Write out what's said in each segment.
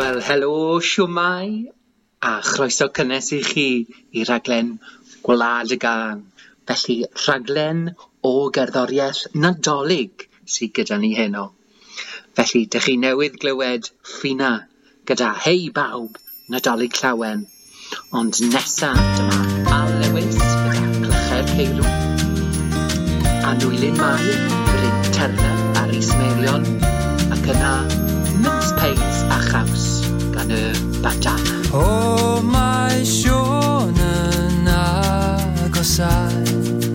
Wel helo shwmae, a chroeso cynnes i chi i raglen Gwlad y Gan. Felly rhaglen o gerddoriaeth Nadolig sydd gyda ni heno. Felly, 'dych chi newydd glywed ffina gyda Hei Bawb, Nadolig Llawen, ond nesaf dyma Al gyda Clychau'r Ceirw, a Nwylyn Mai, Bryn Terna a Rhys Merion, ac yna Mince a Chaws yn y bandana. O, mae Sion yn agosau,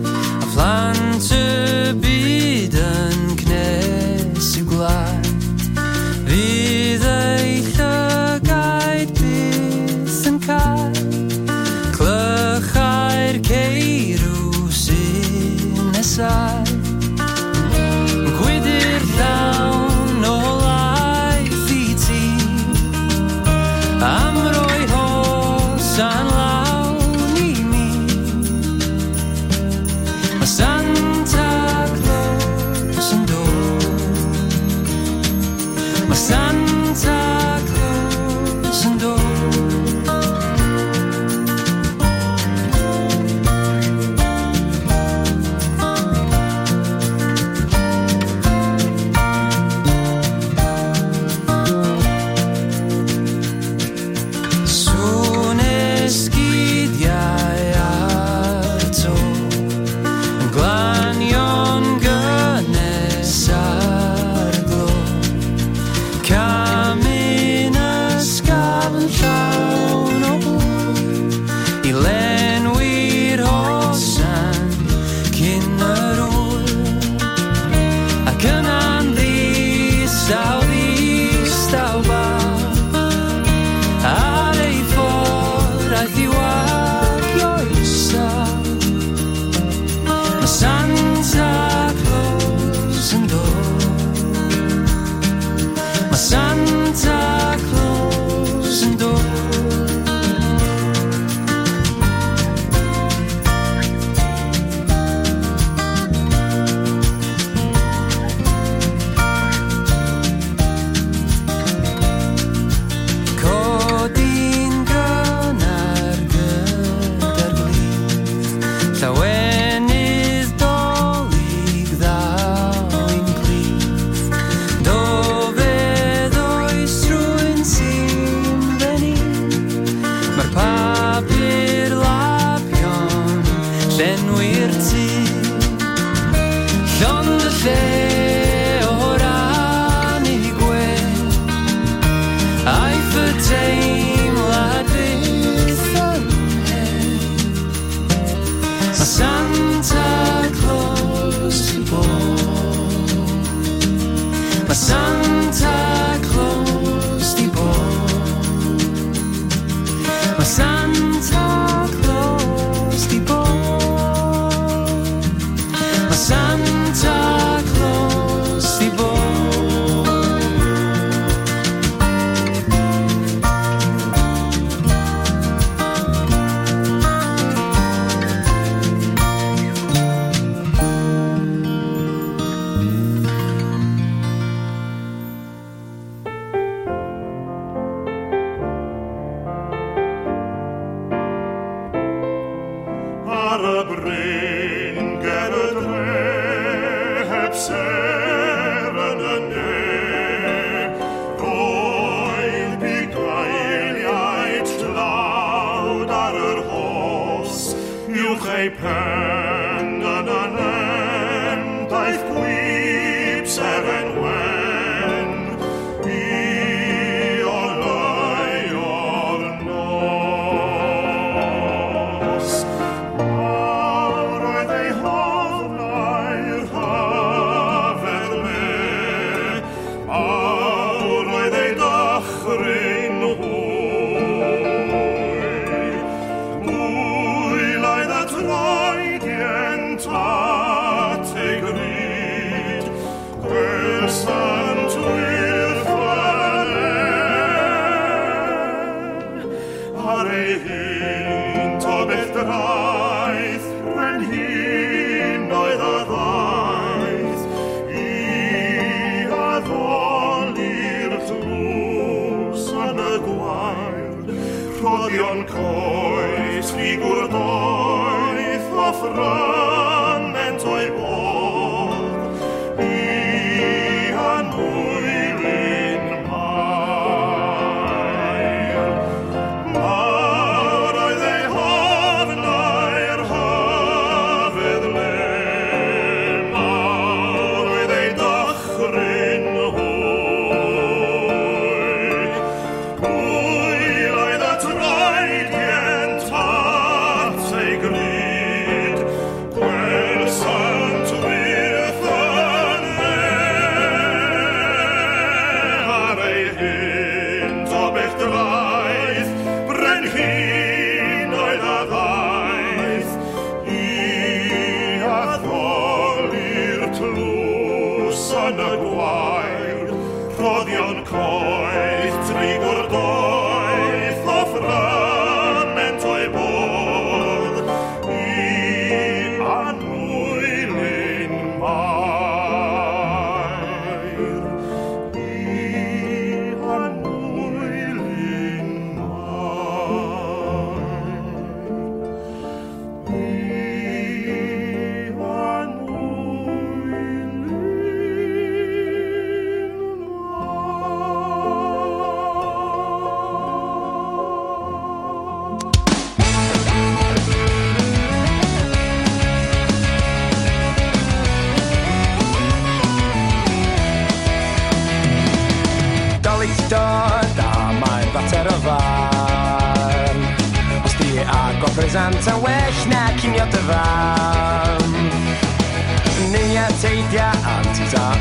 a phlant y byd yn cnes i'w glad. Fydd ei llygaid byth yn cael, clychau'r ceirw sy'n nesau.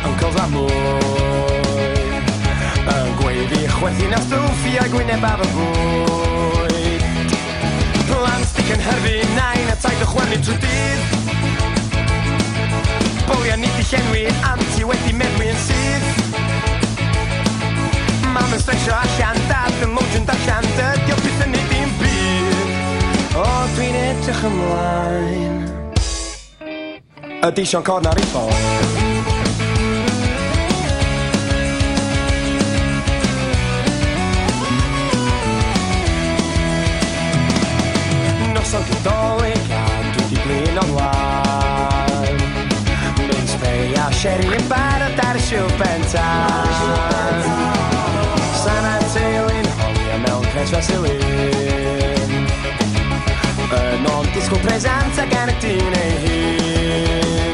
yn cofra mwy Yn gweud gweiddi chwerthin a stwffi a gwyneb ar y fwyd Plant di cynhyrfu nain a taid o chwerni trwy dydd Bolia nid i llenwi anti wedi menwi yn sydd Mam yn stresio allan, dad yn mowdio'n darllan Dydio beth yn ei ddim byd O, dwi'n edrych ymlaen Ydy Sean Connery ffordd Sherry yn barod ar y siw bentan Sana teilyn, hongia mewn cresfa silyn Yn o'n disgwyl presant ag ar y dyn ei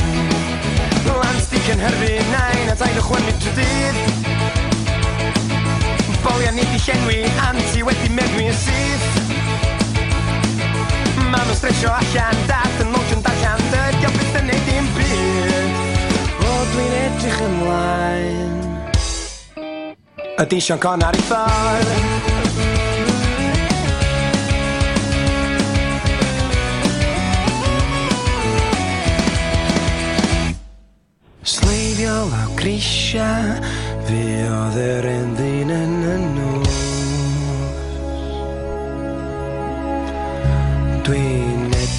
hun Lans di cynhyrfu nain a dair o chwynnu trwy dydd Bolia ni di llenwi, anti wedi meddwi yn syth Ma nhw'n stresio allan, dat yn lwg yn darllan, Dydio beth yn neud dim byd dwi'n edrych ymlaen Ydy Sean Connor i ffordd Sleiddio law grisia Fi oedd yr endyn yn y nos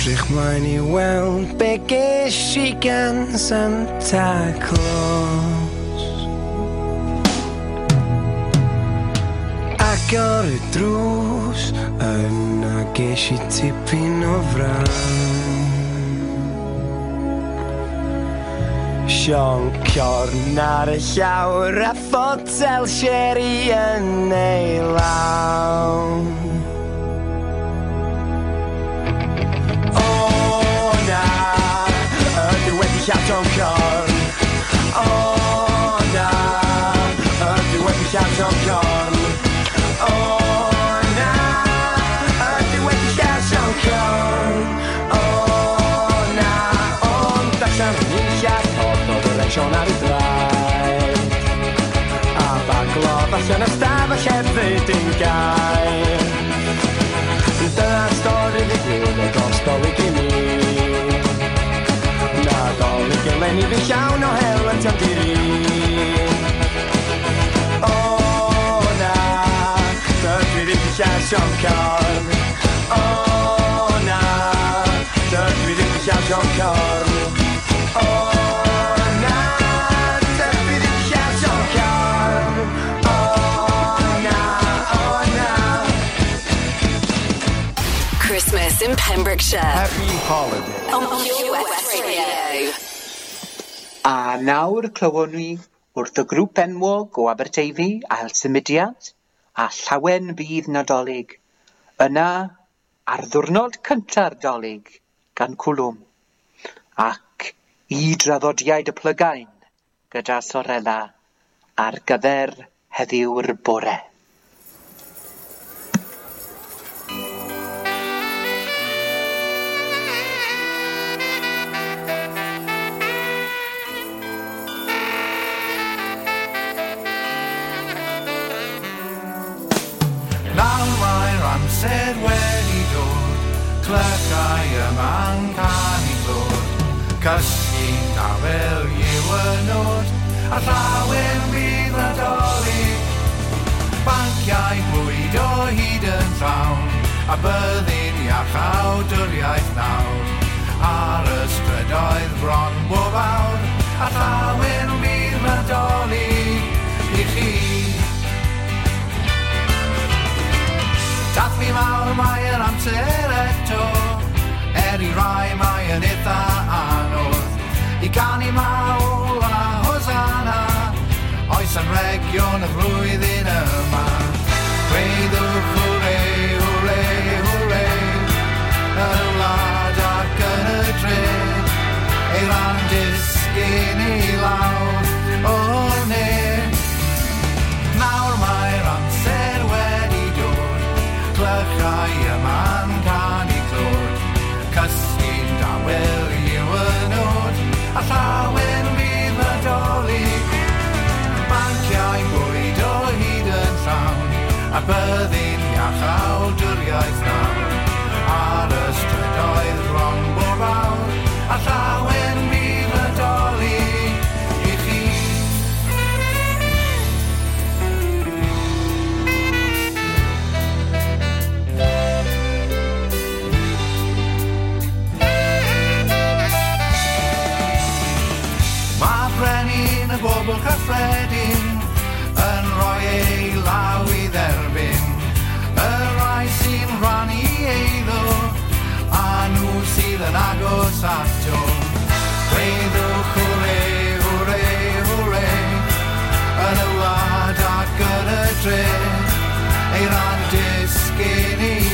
Edrych mlaen i weld be ges i gan Santa Claus Agor y drws yna ges i tipyn o fran Sion Cion ar y llawr a ffotel sherry yn ei lawn pichaczą korn Ona tyłem pichaczą korn on się nastawa się wytynkaj Teraz to Nadolig yn lenni fi llawn o hel yn tiamdiri O na, dydw i ddim eisiau sioncorn O na, dydw i ddim eisiau sioncorn O oh, in Pembrokeshire. Happy holiday. On US A nawr clywon ni wrth y grŵp enwog o Aberteifi ail symudiad a llawen bydd nadolig. Yna ar ddwrnod cynta'r dolig gan cwlwm ac i draddodiaid y plygain gyda Sorella ar gyfer heddiw'r bore. amser wedi dod, clychau yma'n can i glod, cysgu'n dawel yw y nod, a llawen bydd doli Banciau bwyd o hyd yn llawn, a byddin iachau dwriaeth nawr, ar ysbrydoedd bron bob awr, a llawen mae yr amser eto Er i rai mae yn eitha anodd I gan i mawl a hosanna Oes yn region y flwyddyn yma Gweiddwch hwle, hwle, hwle Y wlad ac yn y dre Ei rhan disgyn i lawr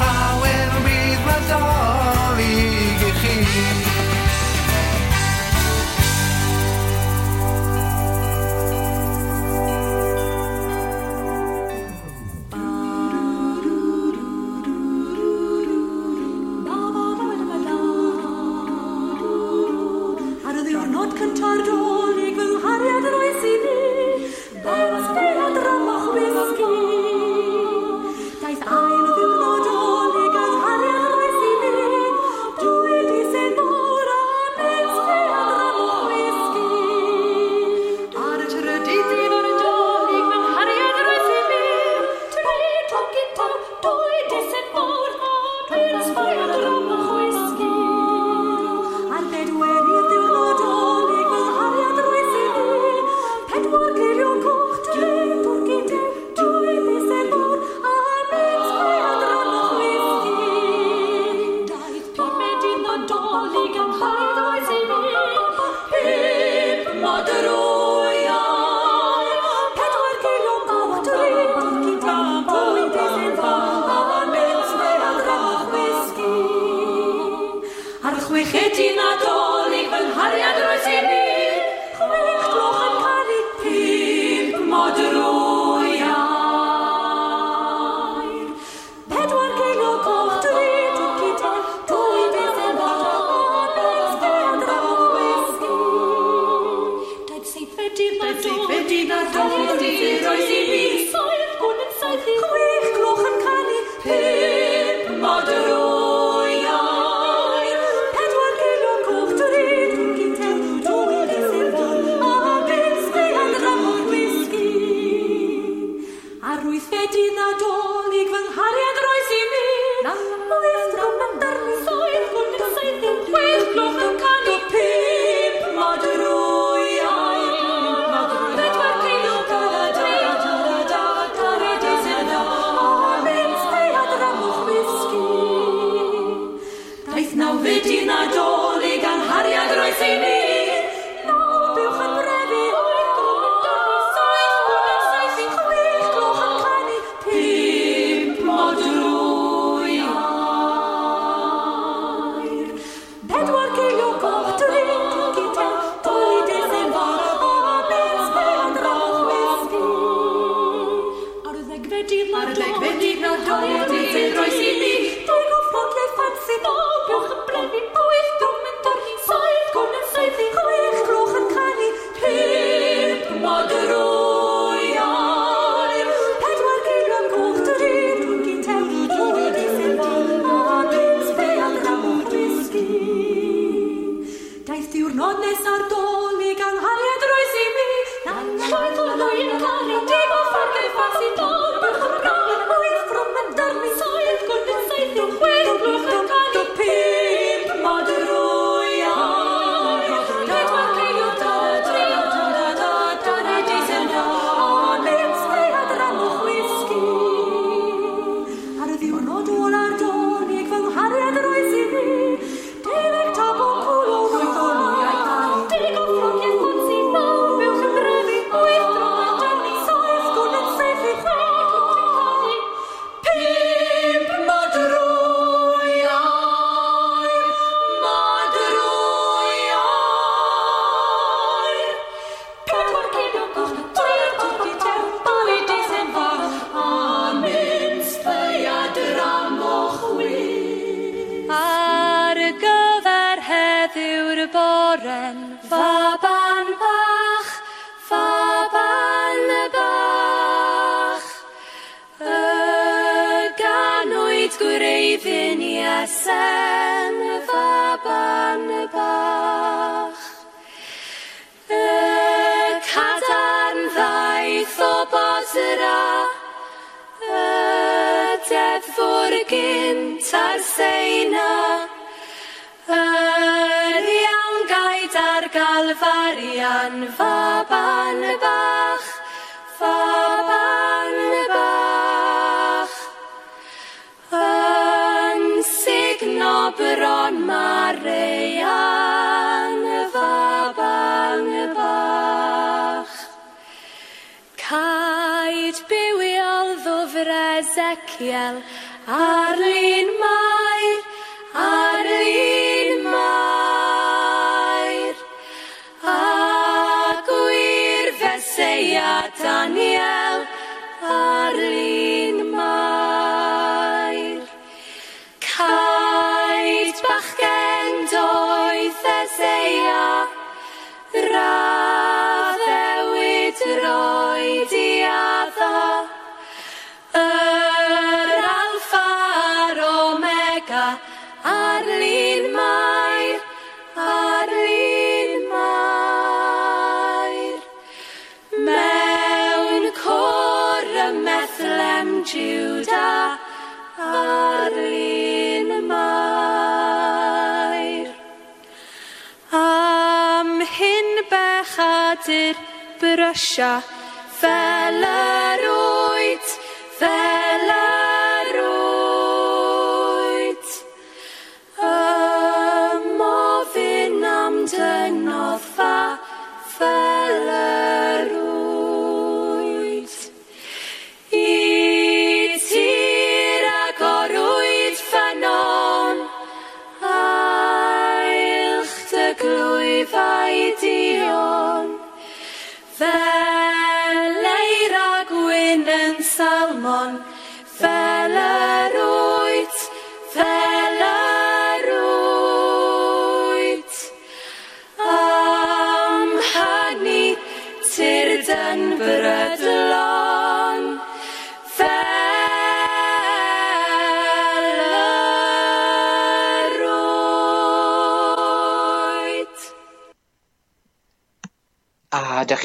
will breathe my soul. Russia fell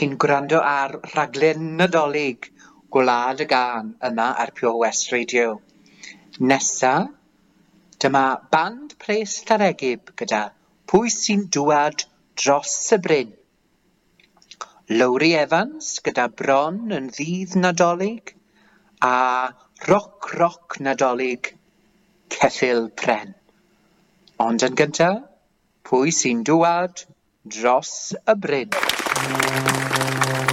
chi'n gwrando ar rhaglen Nadolig Gwlad y Gân yma ar Pure West Radio. Nesa, dyma band pres Llaregib gyda Pwy sy'n dŵad dros y bryn. Lowry Evans gyda Bron yn ddydd Nadolig a Roc Roc Nadolig Ceffil Pren. Ond yn gyntaf, pwy sy'n dŵad dros y bryn. Thank you.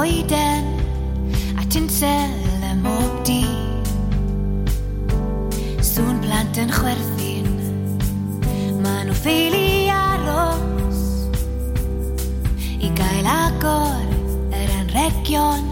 oeden a tinsel ym mob di Sŵn plant yn chwerthin Maen nhw ffeili aros I gael agor yr anregion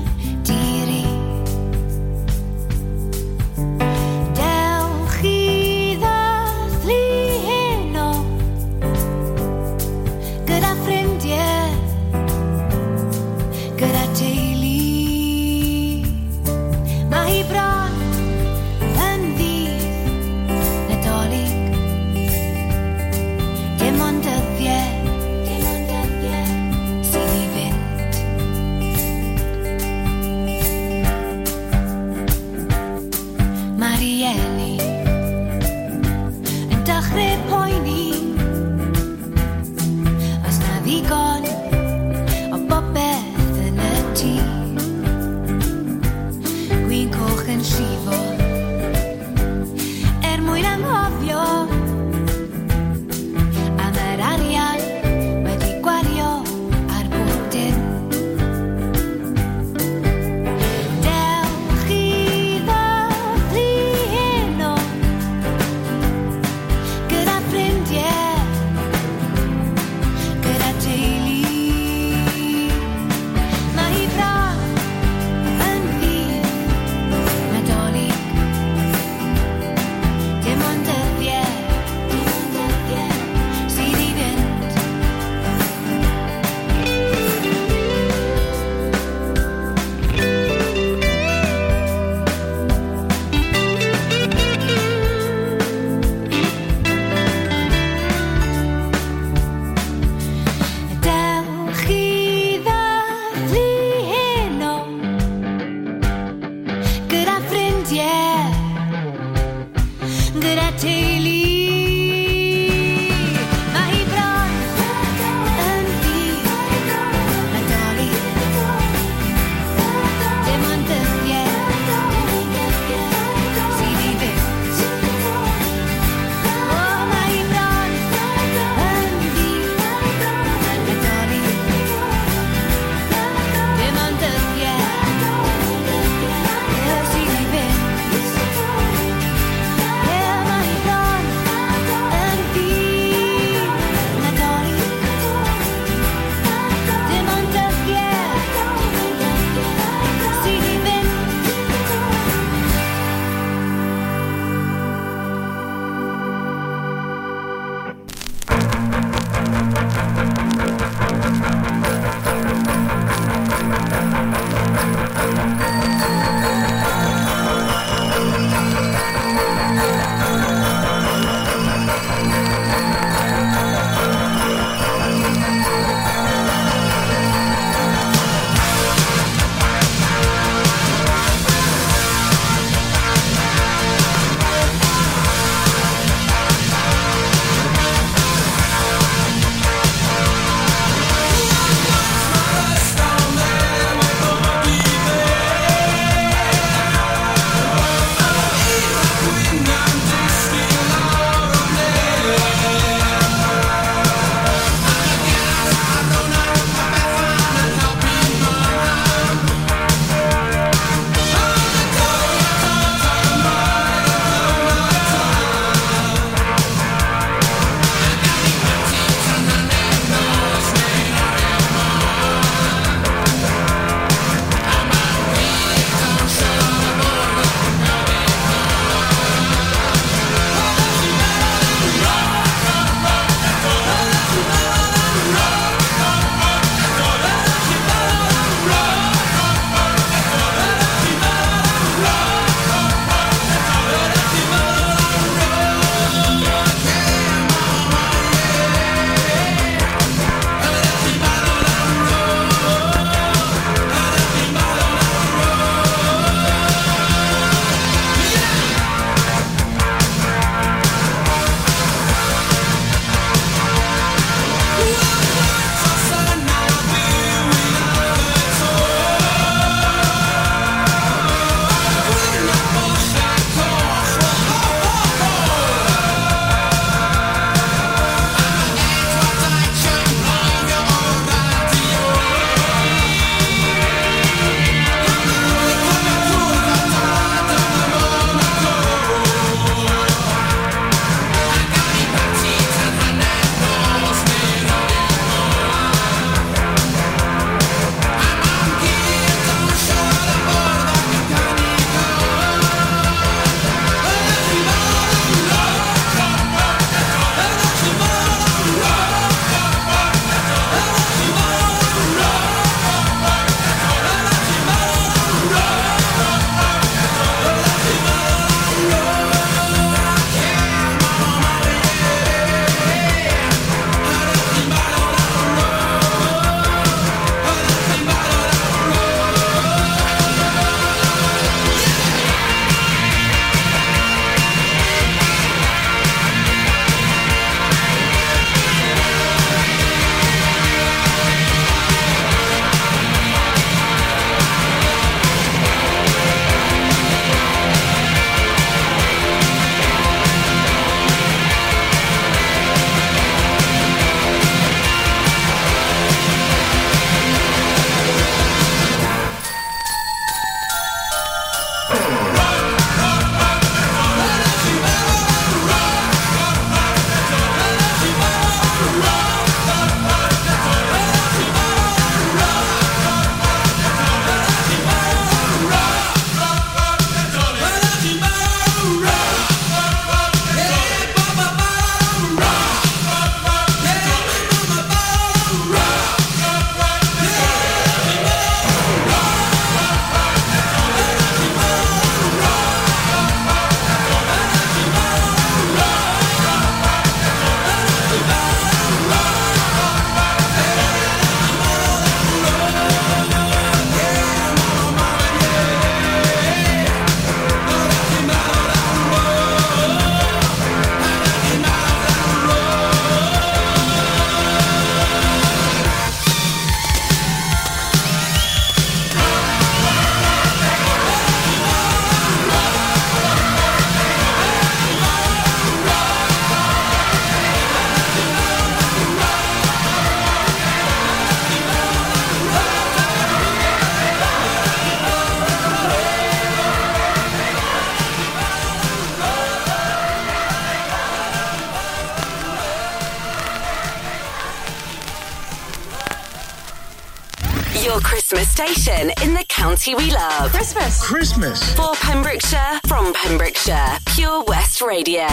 celebration in the county we love. Christmas. Christmas. For Pembrokeshire, from Pembrokeshire, Pure West Radio.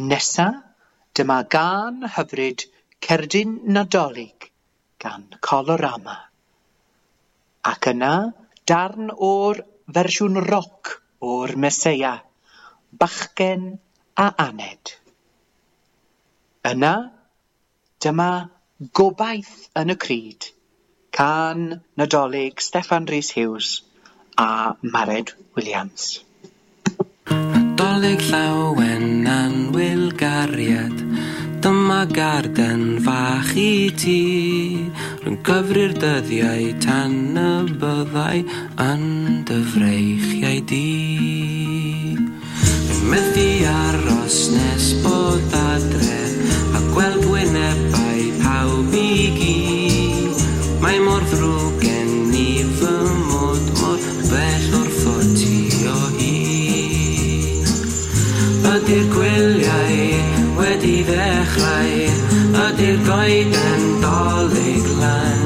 Nessa, dyma gan hyfryd Cerdyn Nadolig gan Colorama. Ac yna, darn o'r fersiwn roc o'r Meseia, bachgen a aned. Yna, dyma Gobaith yn y cryd can Nadolig Stefan Rhys Hughes a Mared Williams. Nadolig llawenan wilgariad Dyma garden fach i ti Rwy'n cyfri'r dyddiau tan y byddai Yn dy freichiau di meddwl aros nes bod adre A gweld wynebau pawb i gyd Mae mor ddrwg gen ni fy mod Mor bell o'r ffoti o hyd Ydy'r gwyliau wedi ddechrau Ydy'r goed yn dolyg lan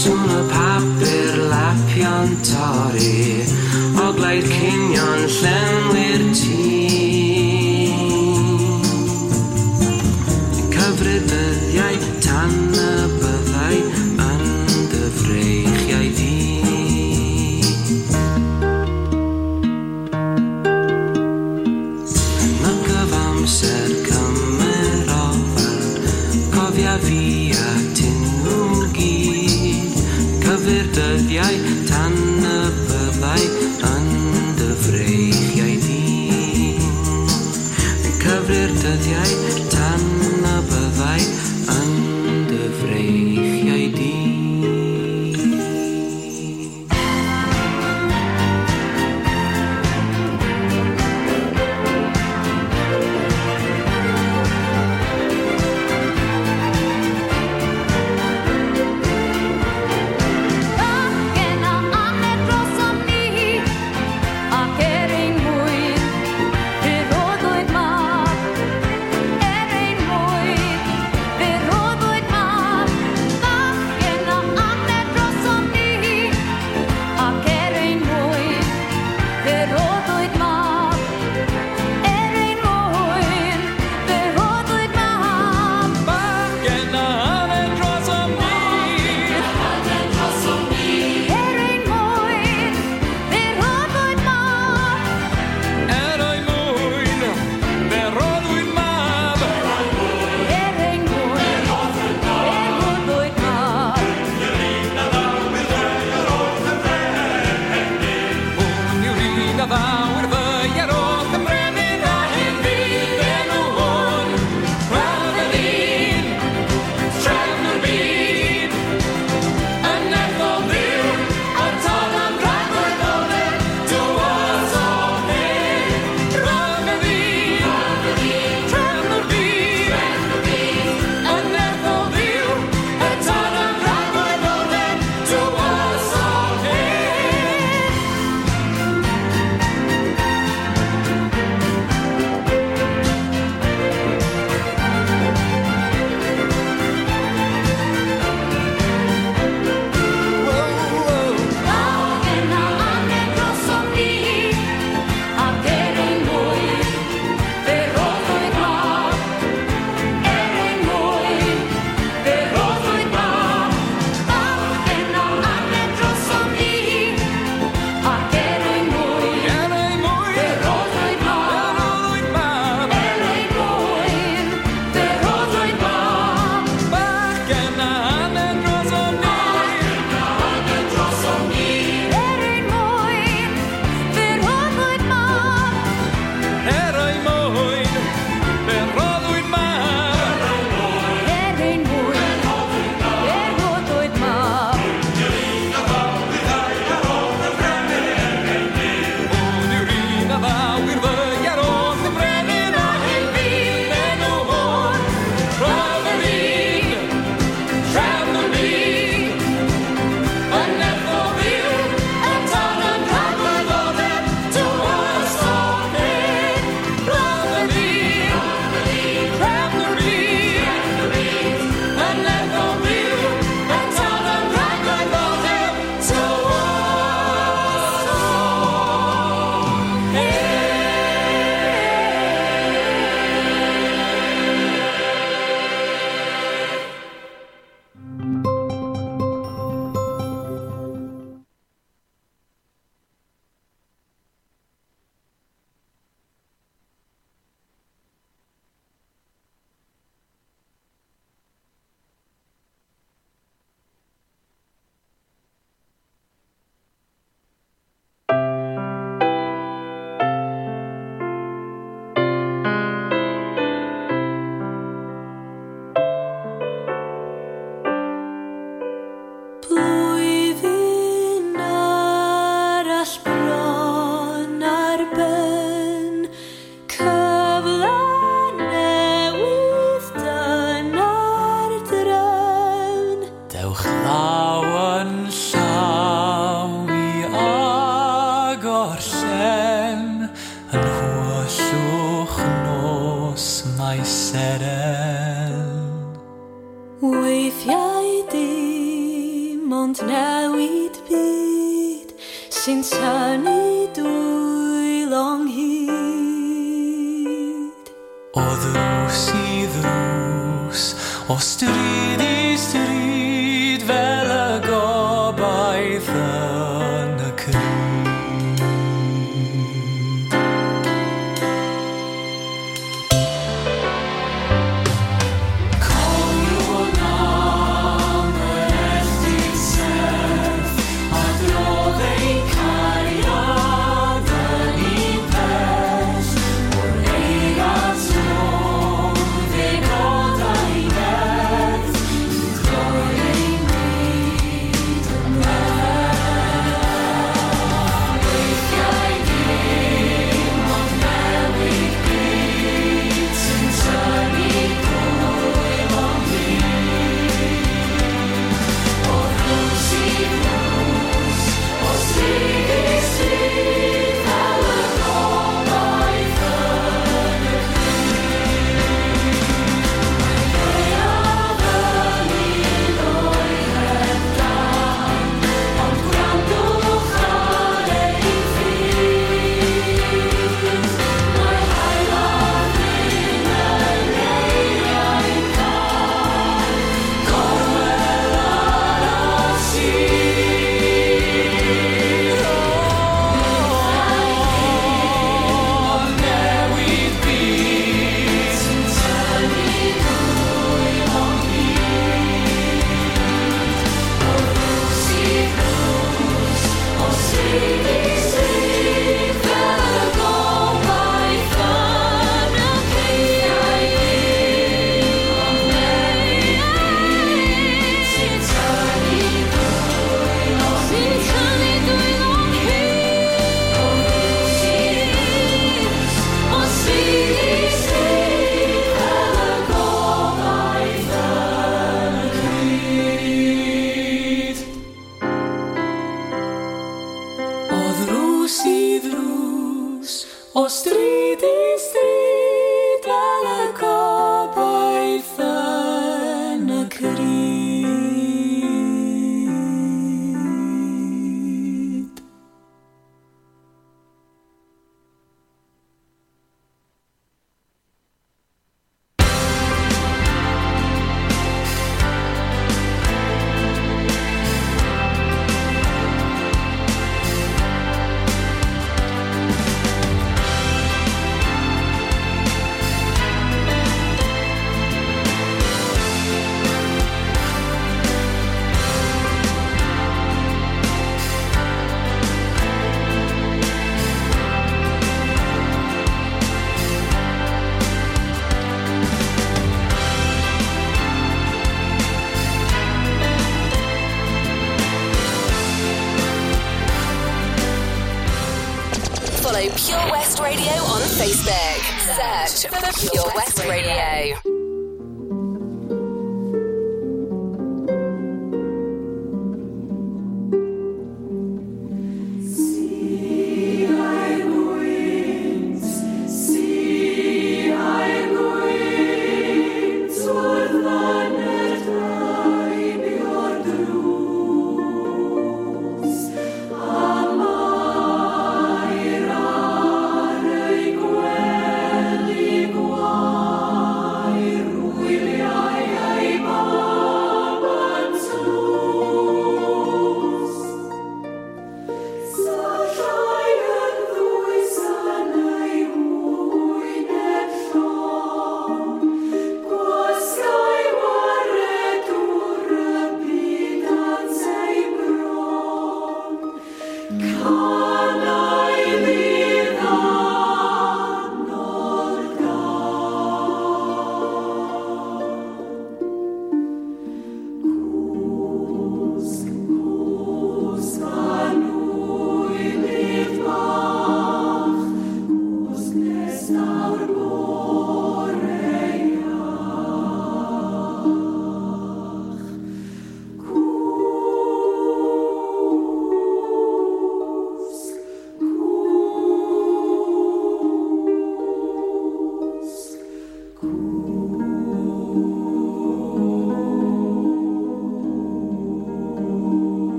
sono pappe per la piantoria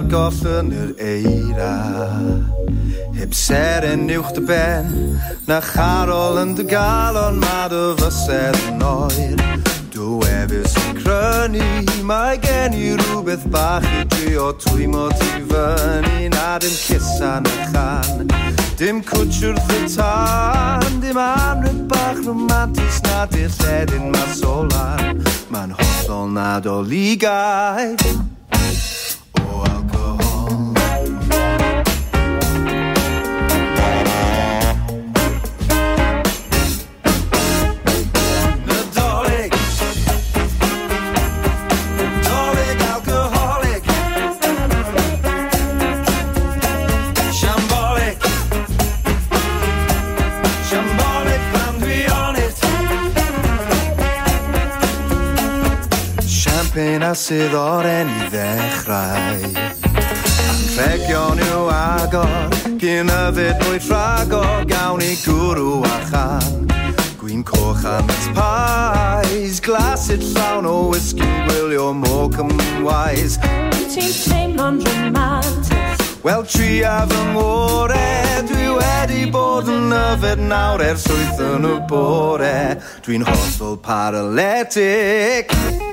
ar goll yn yr eira Heb ser yn uwch dy ben Na charol yn dy galon Ma dy fyser yn oer Dw efus yn crynu Mae gen i rhywbeth bach i o twy mod i fyny Na dim cysan y chan Dim cwtsiwr dy tan Dim anryd bach romantis Na dy lledyn ma solan Ma'n hollol nad o ligau sydd o'r enw ddechrau A'n rhegio nhw agor Gyn yfyd mwy rhagor Gawn i gwrw a chan Gwyn coch a mis pais Glasyd llawn o whisky Gwylio môc ymwais Ti'n teimlo'n dramatis? Wel tri a fy ngore Dwi wedi bod yn yfed nawr Ers wyth yn y bore Dwi'n hollol paralytic Dwi'n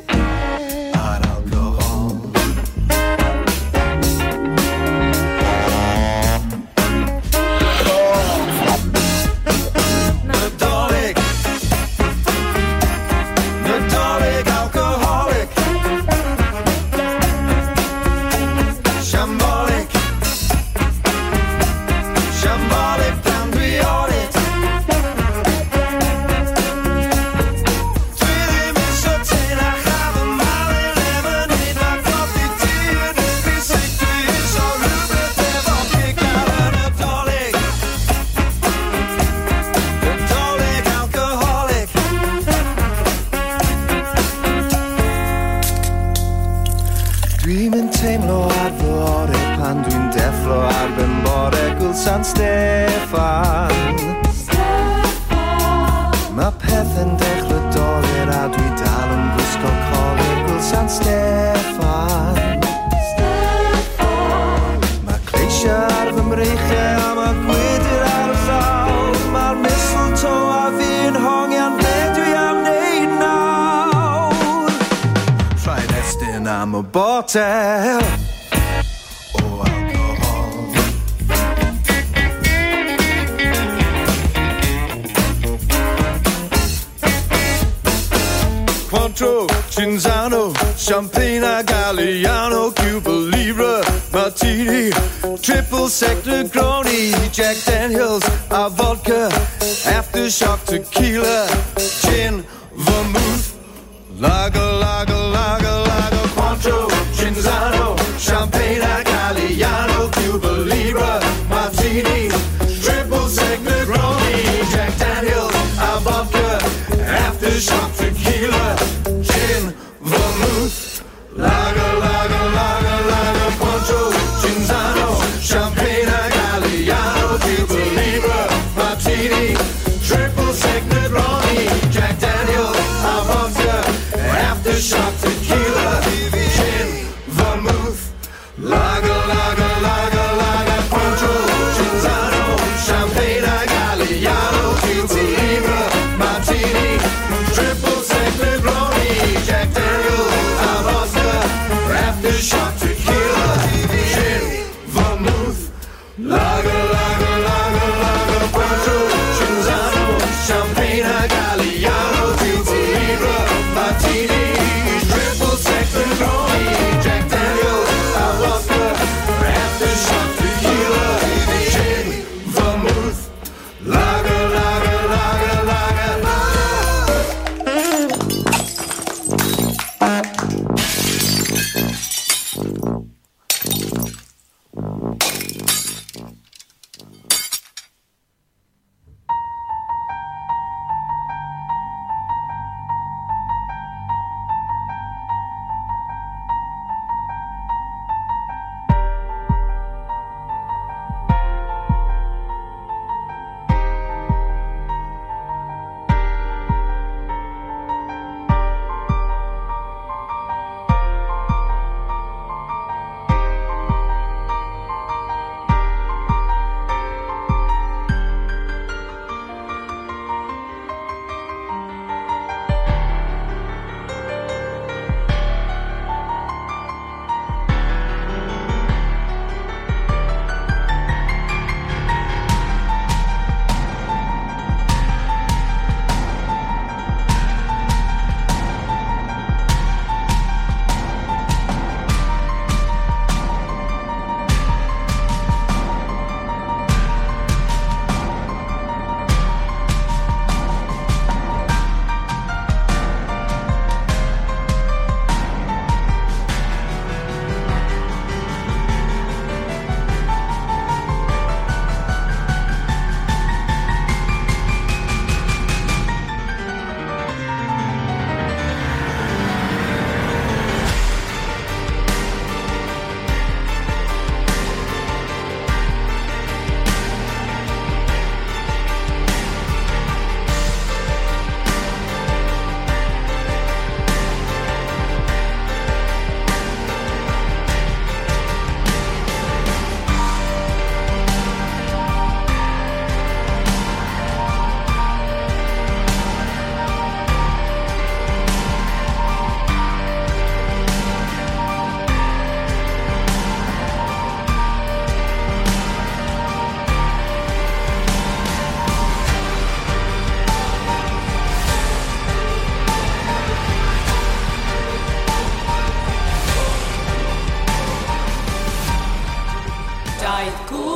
Negroni, Jack Daniels, a vodka, aftershock tequila, gin, vermouth, lager, lager, lager.